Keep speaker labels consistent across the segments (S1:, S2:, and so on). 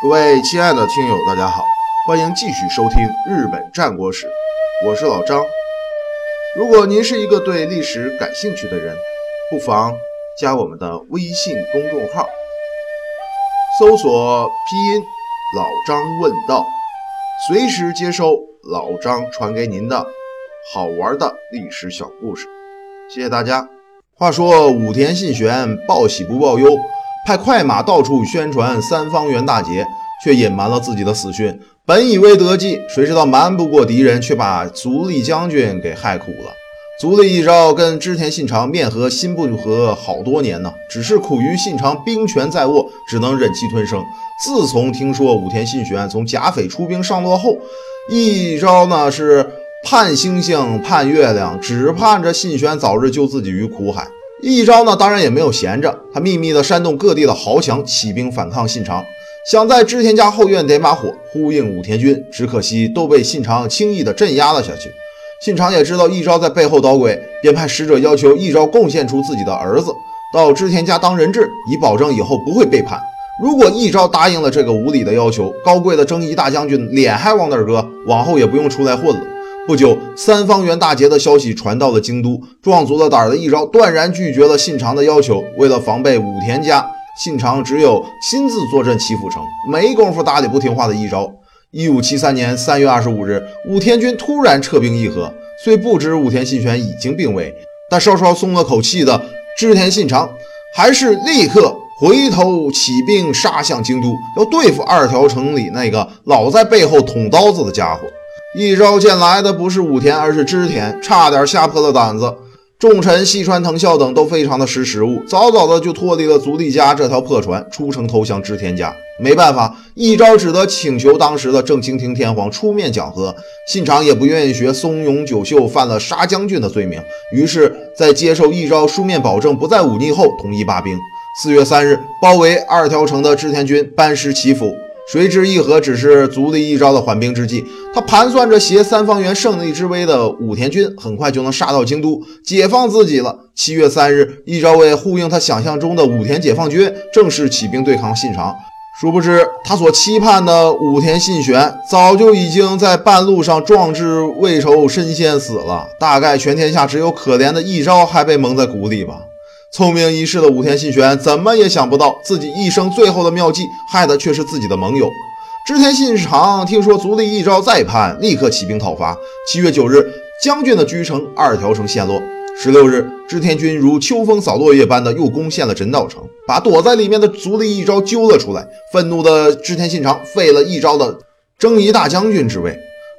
S1: 各位亲爱的听友，大家好，欢迎继续收听《日本战国史》，我是老张。如果您是一个对历史感兴趣的人，不妨加我们的微信公众号，搜索拼音“老张问道”，随时接收老张传给您的好玩的历史小故事。谢谢大家。话说武田信玄报喜不报忧，派快马到处宣传三方元大捷，却隐瞒了自己的死讯。本以为得计，谁知道瞒不过敌人，却把足利将军给害苦了。足利义昭跟织田信长面和心不和好多年呢，只是苦于信长兵权在握，只能忍气吞声。自从听说武田信玄从甲斐出兵上洛后，义昭呢是。盼星星盼月亮，只盼着信玄早日救自己于苦海。一招呢，当然也没有闲着，他秘密的煽动各地的豪强起兵反抗信长，想在织田家后院点把火，呼应武田军。只可惜都被信长轻易的镇压了下去。信长也知道一招在背后捣鬼，便派使者要求一招贡献出自己的儿子到织田家当人质，以保证以后不会背叛。如果一招答应了这个无理的要求，高贵的征夷大将军脸还往哪搁？往后也不用出来混了。不久，三方原大捷的消息传到了京都，壮足了胆儿的一招断然拒绝了信长的要求。为了防备武田家，信长只有亲自坐镇岐阜城，没工夫搭理不听话的一招。一五七三年三月二十五日，武田军突然撤兵议和，虽不知武田信玄已经病危，但稍稍松了口气的织田信长，还是立刻回头起兵杀向京都，要对付二条城里那个老在背后捅刀子的家伙。一招见来的不是武田，而是织田，差点吓破了胆子。重臣细川藤孝等都非常的识时务，早早的就脱离了足利家这条破船，出城投降织田家。没办法，一招只得请求当时的正清厅天皇出面讲和。信长也不愿意学松永久秀犯了杀将军的罪名，于是，在接受一招书面保证不再忤逆后，同意罢兵。四月三日，包围二条城的织田军班师祈福。谁知议和只是足利义昭的缓兵之计，他盘算着携三方原胜利之威的武田军很快就能杀到京都，解放自己了。七月三日，义昭为呼应他想象中的武田解放军，正式起兵对抗信长。殊不知，他所期盼的武田信玄早就已经在半路上壮志未酬身先死了。大概全天下只有可怜的一昭还被蒙在鼓里吧。聪明一世的武田信玄怎么也想不到，自己一生最后的妙计，害的却是自己的盟友织田信长。听说足利义昭再叛，立刻起兵讨伐。七月九日，将军的居城二条城陷落。十六日，织田军如秋风扫落叶般的又攻陷了枕岛城，把躲在里面的足利义昭揪了出来。愤怒的织田信长废了义昭的征夷大将军之位，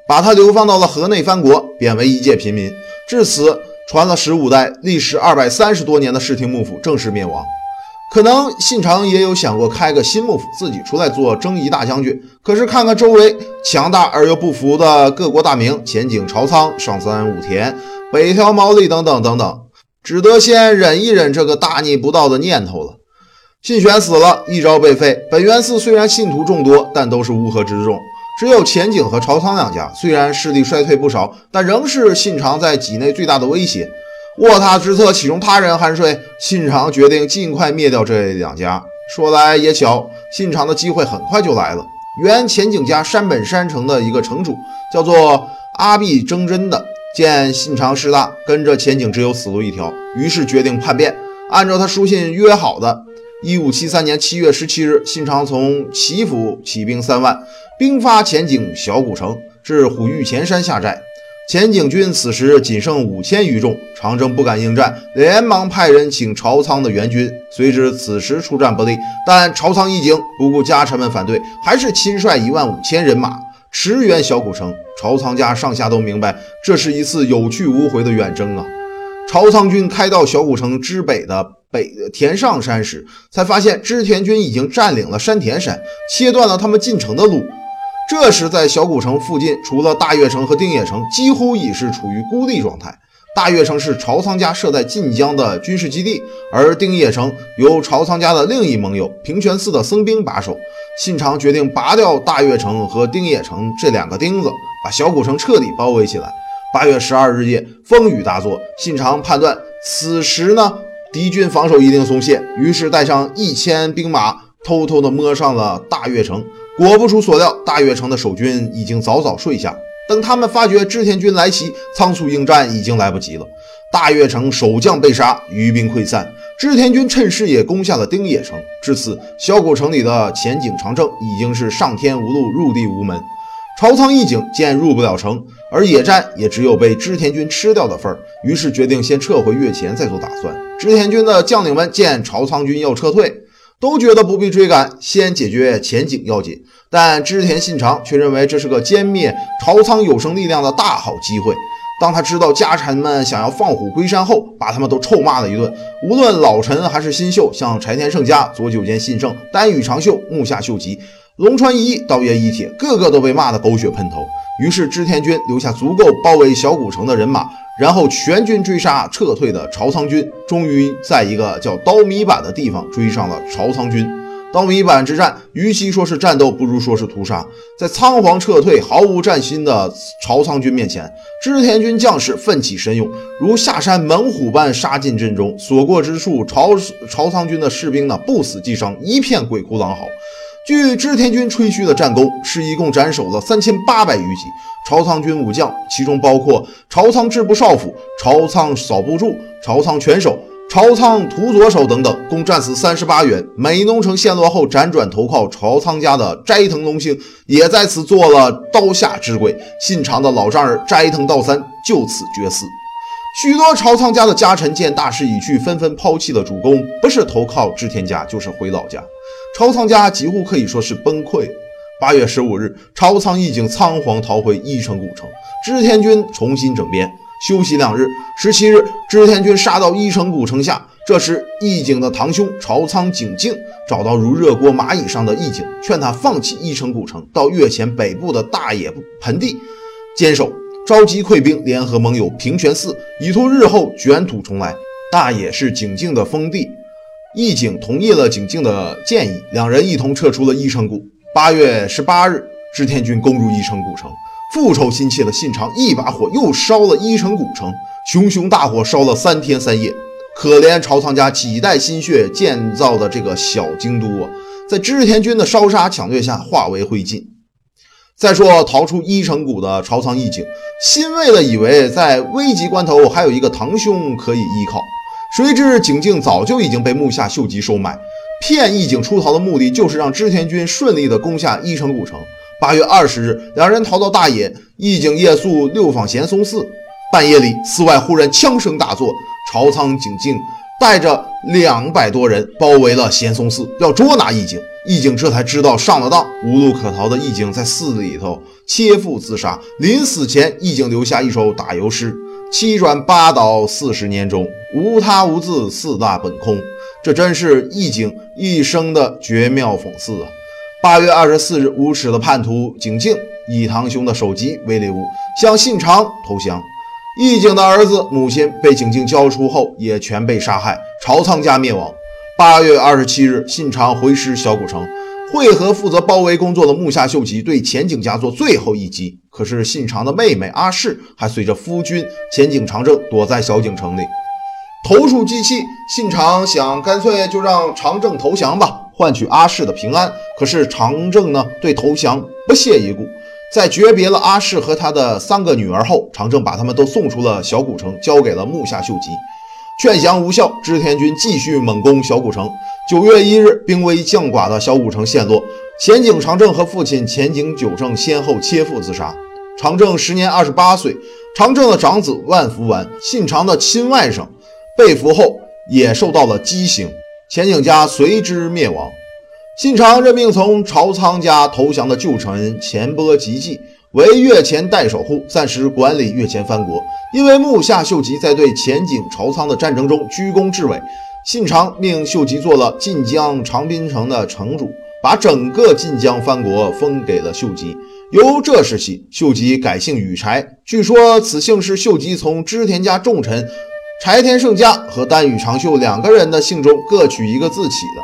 S1: 把他流放到了河内藩国，贬为一介平民。至此。传了十五代，历时二百三十多年的室町幕府正式灭亡。可能信长也有想过开个新幕府，自己出来做征夷大将军。可是看看周围强大而又不服的各国大名，前景朝仓、上杉武田、北条毛利等等等等，只得先忍一忍这个大逆不道的念头了。信玄死了，一朝被废。本愿寺虽然信徒众多，但都是乌合之众。只有前景和朝仓两家，虽然势力衰退不少，但仍是信长在畿内最大的威胁。卧榻之侧，岂容他人酣睡？信长决定尽快灭掉这两家。说来也巧，信长的机会很快就来了。原前景家山本山城的一个城主，叫做阿壁征真的，见信长势大，跟着前景只有死路一条，于是决定叛变。按照他书信约好的。一五七三年七月十七日，信长从岐阜起兵三万，兵发前景小古城，至虎御前山下寨。前景军此时仅剩五千余众，长征不敢应战，连忙派人请朝仓的援军。虽知此时出战不利，但朝仓一惊，不顾家臣们反对，还是亲率一万五千人马驰援小古城。朝仓家上下都明白，这是一次有去无回的远征啊！朝仓军开到小古城之北的。北田上山时，才发现织田军已经占领了山田山，切断了他们进城的路。这时，在小古城附近，除了大悦城和丁野城，几乎已是处于孤立状态。大悦城是朝仓家设在晋江的军事基地，而丁野城由朝仓家的另一盟友平泉寺的僧兵把守。信长决定拔掉大悦城和丁野城这两个钉子，把小古城彻底包围起来。八月十二日夜，风雨大作，信长判断此时呢。敌军防守一定松懈，于是带上一千兵马，偷偷的摸上了大悦城。果不出所料，大悦城的守军已经早早睡下。等他们发觉织田军来袭，仓促应战已经来不及了。大悦城守将被杀，余兵溃散，织田军趁势也攻下了丁野城。至此，小谷城里的前景长政已经是上天无路，入地无门。朝仓义景见入不了城，而野战也只有被织田军吃掉的份儿，于是决定先撤回越前，再做打算。织田军的将领们见朝仓军要撤退。都觉得不必追赶，先解决前景要紧。但织田信长却认为这是个歼灭朝仓有生力量的大好机会。当他知道家臣们想要放虎归山后，把他们都臭骂了一顿。无论老臣还是新秀，像柴田胜家、佐久间信胜、丹羽长秀、木下秀吉、龙川一义、道爷一铁，个个都被骂得狗血喷头。于是织田军留下足够包围小古城的人马。然后全军追杀撤退的朝仓军，终于在一个叫刀米坂的地方追上了朝仓军。刀米坂之战，与其说是战斗，不如说是屠杀。在仓皇撤退、毫无战心的朝仓军面前，织田军将士奋起神勇，如下山猛虎般杀进阵中。所过之处，朝朝仓军的士兵呢，不死即伤，一片鬼哭狼嚎。据织田军吹嘘的战功，是一共斩首了三千八百余级朝仓军武将，其中包括朝仓制部少府、朝仓扫部助、朝仓拳手、朝仓土佐手等等，共战死三十八员。美浓城陷落后，辗转投靠朝仓家的斋藤龙兴，也在此做了刀下之鬼。信长的老丈人斋藤道三就此绝嗣。许多朝仓家的家臣见大势已去，纷纷抛弃了主公，不是投靠织田家，就是回老家。朝仓家几乎可以说是崩溃。八月十五日，朝仓义景仓皇逃回伊城古城，织田军重新整编，休息两日。十七日，织田军杀到伊城古城下。这时，义景的堂兄朝仓景敬找到如热锅蚂蚁上的义景，劝他放弃伊城古城，到越前北部的大野盆地坚守，召集溃兵，联合盟友平泉寺，以图日后卷土重来。大野是景敬的封地。义景同意了景敬的建议，两人一同撤出了伊城谷。八月十八日，织田军攻入伊城古城，复仇心切的信长一把火又烧了伊城古城，熊熊大火烧了三天三夜。可怜朝仓家几代心血建造的这个小京都啊，在织田军的烧杀抢掠下化为灰烬。再说逃出伊城谷的朝仓义景，欣慰的以为在危急关头还有一个堂兄可以依靠。谁知景靖早就已经被木下秀吉收买，骗义景出逃的目的就是让织田军顺利的攻下伊城古城。八月二十日，两人逃到大野，义景夜宿六坊贤松寺。半夜里，寺外忽然枪声大作，朝仓景敬带着两百多人包围了贤松寺，要捉拿义景。义景这才知道上了当，无路可逃的义景在寺里头切腹自杀。临死前，义景留下一首打油诗。七转八倒四十年中，无他无字四大本空。这真是义景一生的绝妙讽刺啊！八月二十四日，无耻的叛徒景靖以堂兄的首级为礼物，向信长投降。义景的儿子、母亲被景靖交出后，也全被杀害，朝仓家灭亡。八月二十七日，信长回师小古城。会合负责包围工作的木下秀吉，对前景家做最后一击。可是信长的妹妹阿市还随着夫君前景长政躲在小井城里，投鼠忌器。信长想干脆就让长政投降吧，换取阿市的平安。可是长政呢，对投降不屑一顾。在诀别了阿市和他的三个女儿后，长政把他们都送出了小古城，交给了木下秀吉。劝降无效，织田军继续猛攻小古城。九月一日，兵危将寡的小古城陷落，前景长政和父亲前景久政先后切腹自杀。长政时年二十八岁，长政的长子万福丸，信长的亲外甥，被俘后也受到了畸刑，前景家随之灭亡。信长任命从朝仓家投降的旧臣前波吉继。为越前代守护，暂时管理越前藩国。因为木下秀吉在对前景朝仓的战争中居功至伟，信长命秀吉做了晋江长滨城的城主，把整个晋江藩国封给了秀吉。由这时起，秀吉改姓羽柴，据说此姓是秀吉从织田家重臣柴田胜家和丹羽长秀两个人的姓中各取一个字起的。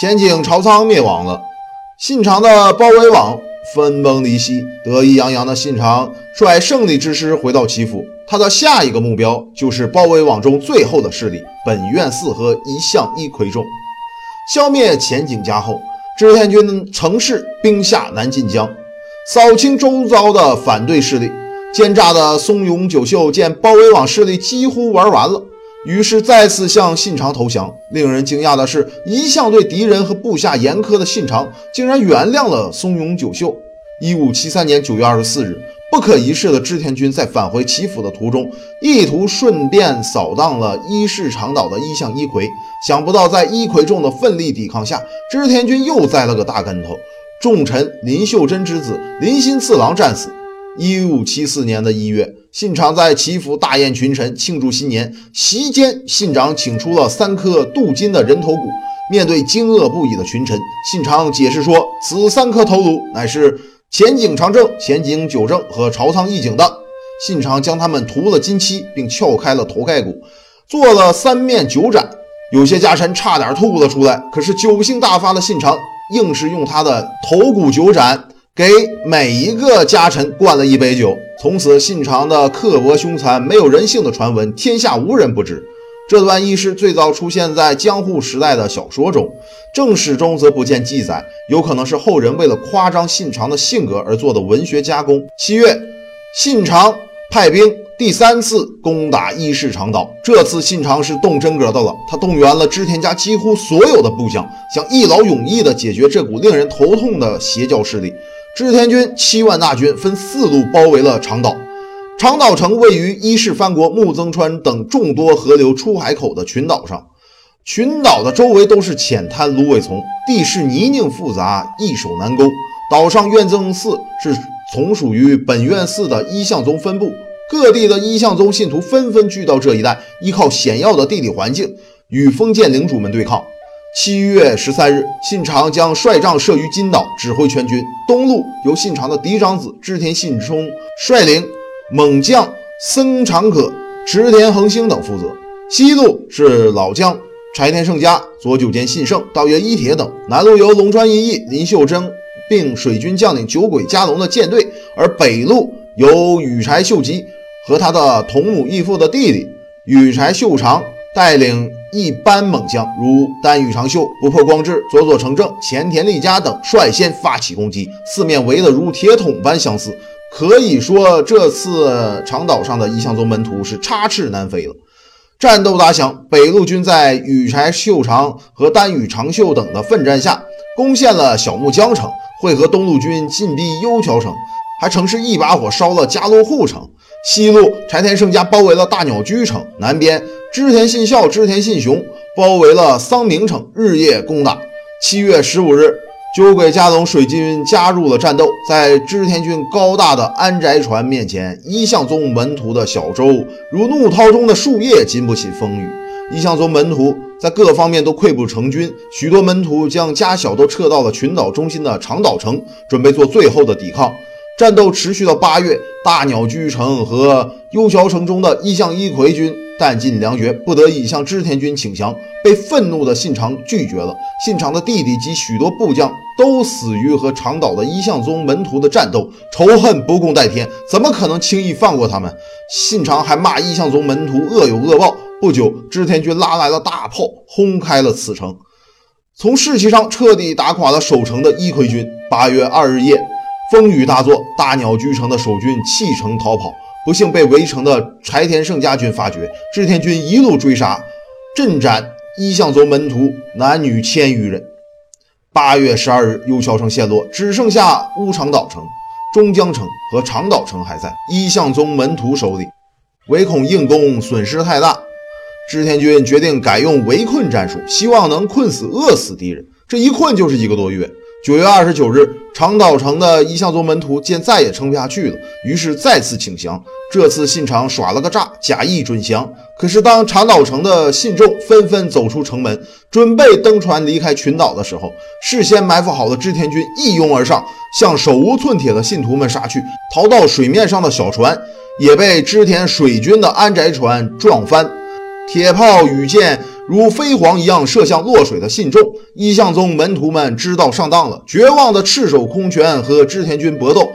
S1: 前景朝仓灭亡了，信长的包围网。分崩离析，得意洋洋的信长率胜利之师回到齐府。他的下一个目标就是包围网中最后的势力本院寺和一向一揆众。消灭前景家后，织田军乘势兵下南进江，扫清周遭的反对势力。奸诈的松永久秀见包围网势力几乎玩完了，于是再次向信长投降。令人惊讶的是，一向对敌人和部下严苛的信长，竟然原谅了松永久秀。一五七三年九月二十四日。不可一世的织田军在返回岐阜的途中，意图顺便扫荡了伊势长岛的一向一葵。想不到在一葵众的奋力抵抗下，织田军又栽了个大跟头，重臣林秀贞之子林新次郎战死。一五七四年的一月，信长在祈福大宴群臣庆祝新年，席间信长请出了三颗镀金的人头骨。面对惊愕不已的群臣，信长解释说，此三颗头颅乃是。前景长政、前景久政和朝仓义景的信长将他们涂了金漆，并撬开了头盖骨，做了三面九盏。有些家臣差点吐了出来，可是酒性大发的信长硬是用他的头骨九盏给每一个家臣灌了一杯酒。从此，信长的刻薄凶残、没有人性的传闻，天下无人不知。这段轶事最早出现在江户时代的小说中，正史中则不见记载，有可能是后人为了夸张信长的性格而做的文学加工。七月，信长派兵第三次攻打伊势长岛，这次信长是动真格的了，他动员了织田家几乎所有的部将，想一劳永逸地解决这股令人头痛的邪教势力。织田军七万大军分四路包围了长岛。长岛城位于伊势藩国木曾川等众多河流出海口的群岛上，群岛的周围都是浅滩芦苇丛，地势泥泞复杂，易守难攻。岛上院增寺是从属于本院寺的一向宗分部，各地的一向宗信徒纷纷聚到这一带，依靠险要的地理环境与封建领主们对抗。七月十三日，信长将帅帐设于金岛，指挥全军。东路由信长的嫡长子织田信忠率领。猛将森长可、池田恒星等负责，西路是老将柴田胜家、左久间信胜、道爷一铁等，南路由龙川一义、林秀贞并水军将领酒鬼加龙的舰队，而北路由羽柴秀吉和他的同母异父的弟弟羽柴秀长带领一般猛将，如丹羽长秀、不破光志、佐佐成正、前田利家等率先发起攻击，四面围得如铁桶般相似。可以说，这次长岛上的一向宗门徒是插翅难飞了。战斗打响，北路军在羽柴秀长和丹羽长秀等的奋战下，攻陷了小木江城，会合东路军进逼幽桥城，还乘势一把火烧了加洛户城。西路柴田胜家包围了大鸟居城，南边织田信孝、织田信雄包围了桑明城，日夜攻打。七月十五日。酒鬼加龙水军加入了战斗，在织田军高大的安宅船面前，一向宗门徒的小舟如怒涛中的树叶，经不起风雨。一向宗门徒在各方面都溃不成军，许多门徒将家小都撤到了群岛中心的长岛城，准备做最后的抵抗。战斗持续到八月，大鸟居城和幽桥城中的一向一葵军弹尽粮绝，不得已向织田军请降，被愤怒的信长拒绝了。信长的弟弟及许多部将都死于和长岛的一向宗门徒的战斗，仇恨不共戴天，怎么可能轻易放过他们？信长还骂一向宗门徒恶有恶报。不久，织田军拉来了大炮，轰开了此城，从士气上彻底打垮了守城的伊葵军。八月二日夜。风雨大作，大鸟居城的守军弃城逃跑，不幸被围城的柴田胜家军发觉，织田军一路追杀，阵斩一向宗门徒男女千余人。八月十二日，幽桥城陷落，只剩下乌长岛城、中江城和长岛城还在一向宗门徒手里，唯恐硬攻损失太大，织田军决定改用围困战术，希望能困死、饿死敌人。这一困就是一个多月。九月二十九日，长岛城的一向宗门徒见再也撑不下去了，于是再次请降。这次信长耍了个诈，假意准降。可是当长岛城的信众纷纷走出城门，准备登船离开群岛的时候，事先埋伏好的织田军一拥而上，向手无寸铁的信徒们杀去。逃到水面上的小船也被织田水军的安宅船撞翻，铁炮与箭。如飞蝗一样射向落水的信众，一向宗门徒们知道上当了，绝望的赤手空拳和织田军搏斗，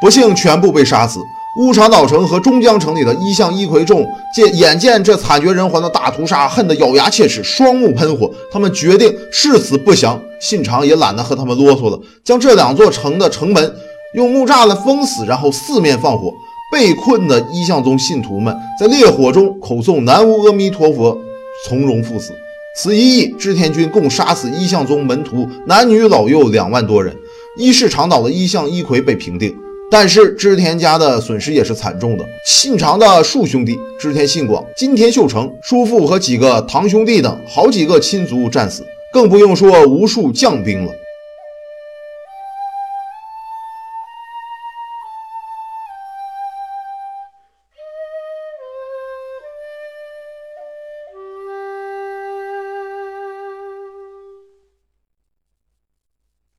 S1: 不幸全部被杀死。乌长岛城和中江城里的一向一葵众见眼见这惨绝人寰的大屠杀，恨得咬牙切齿，双目喷火。他们决定誓死不降，信长也懒得和他们啰嗦了，将这两座城的城门用木栅栏封死，然后四面放火。被困的一向宗信徒们在烈火中口诵南无阿弥陀佛，从容赴死。此一役，织田军共杀死一向宗门徒男女老幼两万多人。伊势长岛的一向一葵被平定，但是织田家的损失也是惨重的。信长的庶兄弟织田信广、金田秀成、叔父和几个堂兄弟等好几个亲族战死，更不用说无数将兵了。